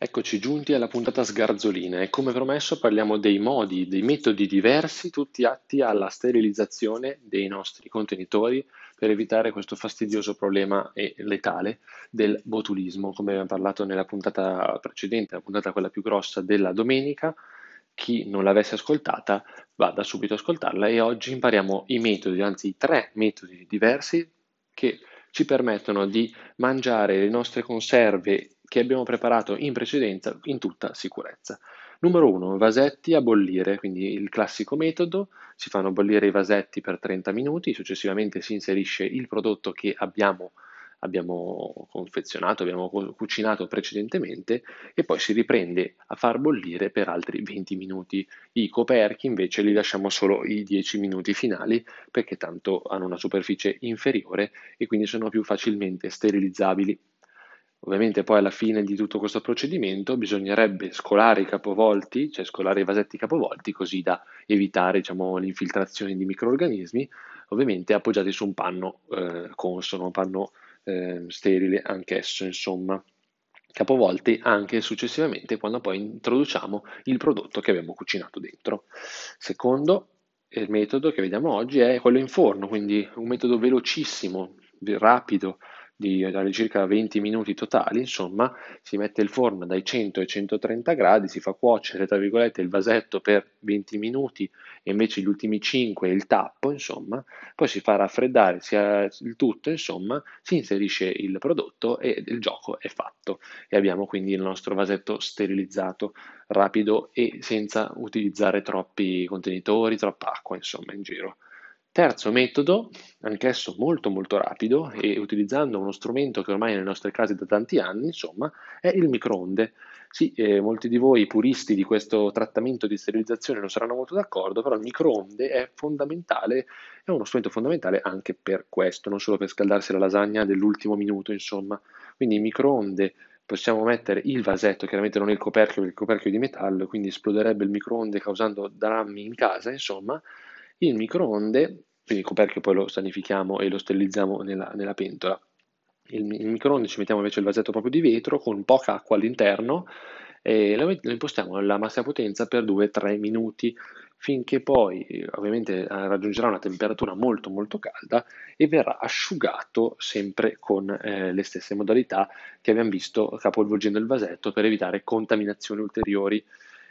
Eccoci giunti alla puntata sgarzolina e come promesso parliamo dei modi, dei metodi diversi, tutti atti alla sterilizzazione dei nostri contenitori per evitare questo fastidioso problema e letale del botulismo. Come abbiamo parlato nella puntata precedente, la puntata quella più grossa della domenica, chi non l'avesse ascoltata vada subito ad ascoltarla e oggi impariamo i metodi, anzi i tre metodi diversi che ci permettono di mangiare le nostre conserve che abbiamo preparato in precedenza in tutta sicurezza. Numero 1, vasetti a bollire, quindi il classico metodo, si fanno bollire i vasetti per 30 minuti, successivamente si inserisce il prodotto che abbiamo abbiamo confezionato, abbiamo cucinato precedentemente e poi si riprende a far bollire per altri 20 minuti. I coperchi invece li lasciamo solo i 10 minuti finali perché tanto hanno una superficie inferiore e quindi sono più facilmente sterilizzabili. Ovviamente poi alla fine di tutto questo procedimento bisognerebbe scolare i capovolti, cioè scolare i vasetti capovolti così da evitare diciamo, l'infiltrazione di microorganismi, ovviamente appoggiati su un panno eh, consono, un panno eh, sterile anch'esso, insomma capovolti anche successivamente quando poi introduciamo il prodotto che abbiamo cucinato dentro. Secondo il metodo che vediamo oggi è quello in forno, quindi un metodo velocissimo, rapido, di circa 20 minuti totali, insomma, si mette il forno dai 100 ai 130 gradi, si fa cuocere, tra virgolette, il vasetto per 20 minuti e invece gli ultimi 5 il tappo, insomma, poi si fa raffreddare il tutto, insomma, si inserisce il prodotto e il gioco è fatto e abbiamo quindi il nostro vasetto sterilizzato, rapido e senza utilizzare troppi contenitori, troppa acqua, insomma, in giro. Terzo metodo, anch'esso molto molto rapido e utilizzando uno strumento che ormai è nelle nostre case da tanti anni, insomma, è il microonde. Sì, eh, molti di voi puristi di questo trattamento di sterilizzazione non saranno molto d'accordo, però il microonde è fondamentale, è uno strumento fondamentale anche per questo, non solo per scaldarsi la lasagna dell'ultimo minuto, insomma. Quindi il microonde possiamo mettere il vasetto, chiaramente non il coperchio, perché il coperchio è di metallo, quindi esploderebbe il microonde causando drammi in casa, insomma. Il microonde quindi il coperchio poi lo sanifichiamo e lo sterilizziamo nella, nella pentola. Il, il microonde ci mettiamo invece il vasetto proprio di vetro con poca acqua all'interno e lo, lo impostiamo alla massima potenza per 2-3 minuti finché poi ovviamente raggiungerà una temperatura molto molto calda e verrà asciugato sempre con eh, le stesse modalità che abbiamo visto capovolgendo il vasetto per evitare contaminazioni ulteriori.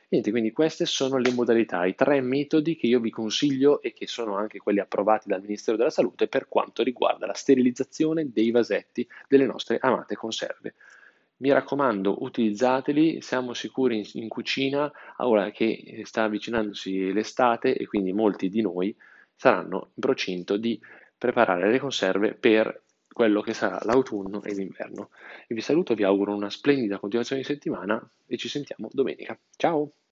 Niente, quindi queste sono le modalità, i tre metodi che io vi consiglio e che sono anche quelli approvati dal Ministero della Salute per quanto riguarda la sterilizzazione dei vasetti delle nostre amate conserve. Mi raccomando, utilizzateli, siamo sicuri in, in cucina, ora che sta avvicinandosi l'estate e quindi molti di noi saranno in procinto di preparare le conserve per quello che sarà l'autunno e l'inverno. E vi saluto, vi auguro una splendida continuazione di settimana e ci sentiamo domenica. Ciao!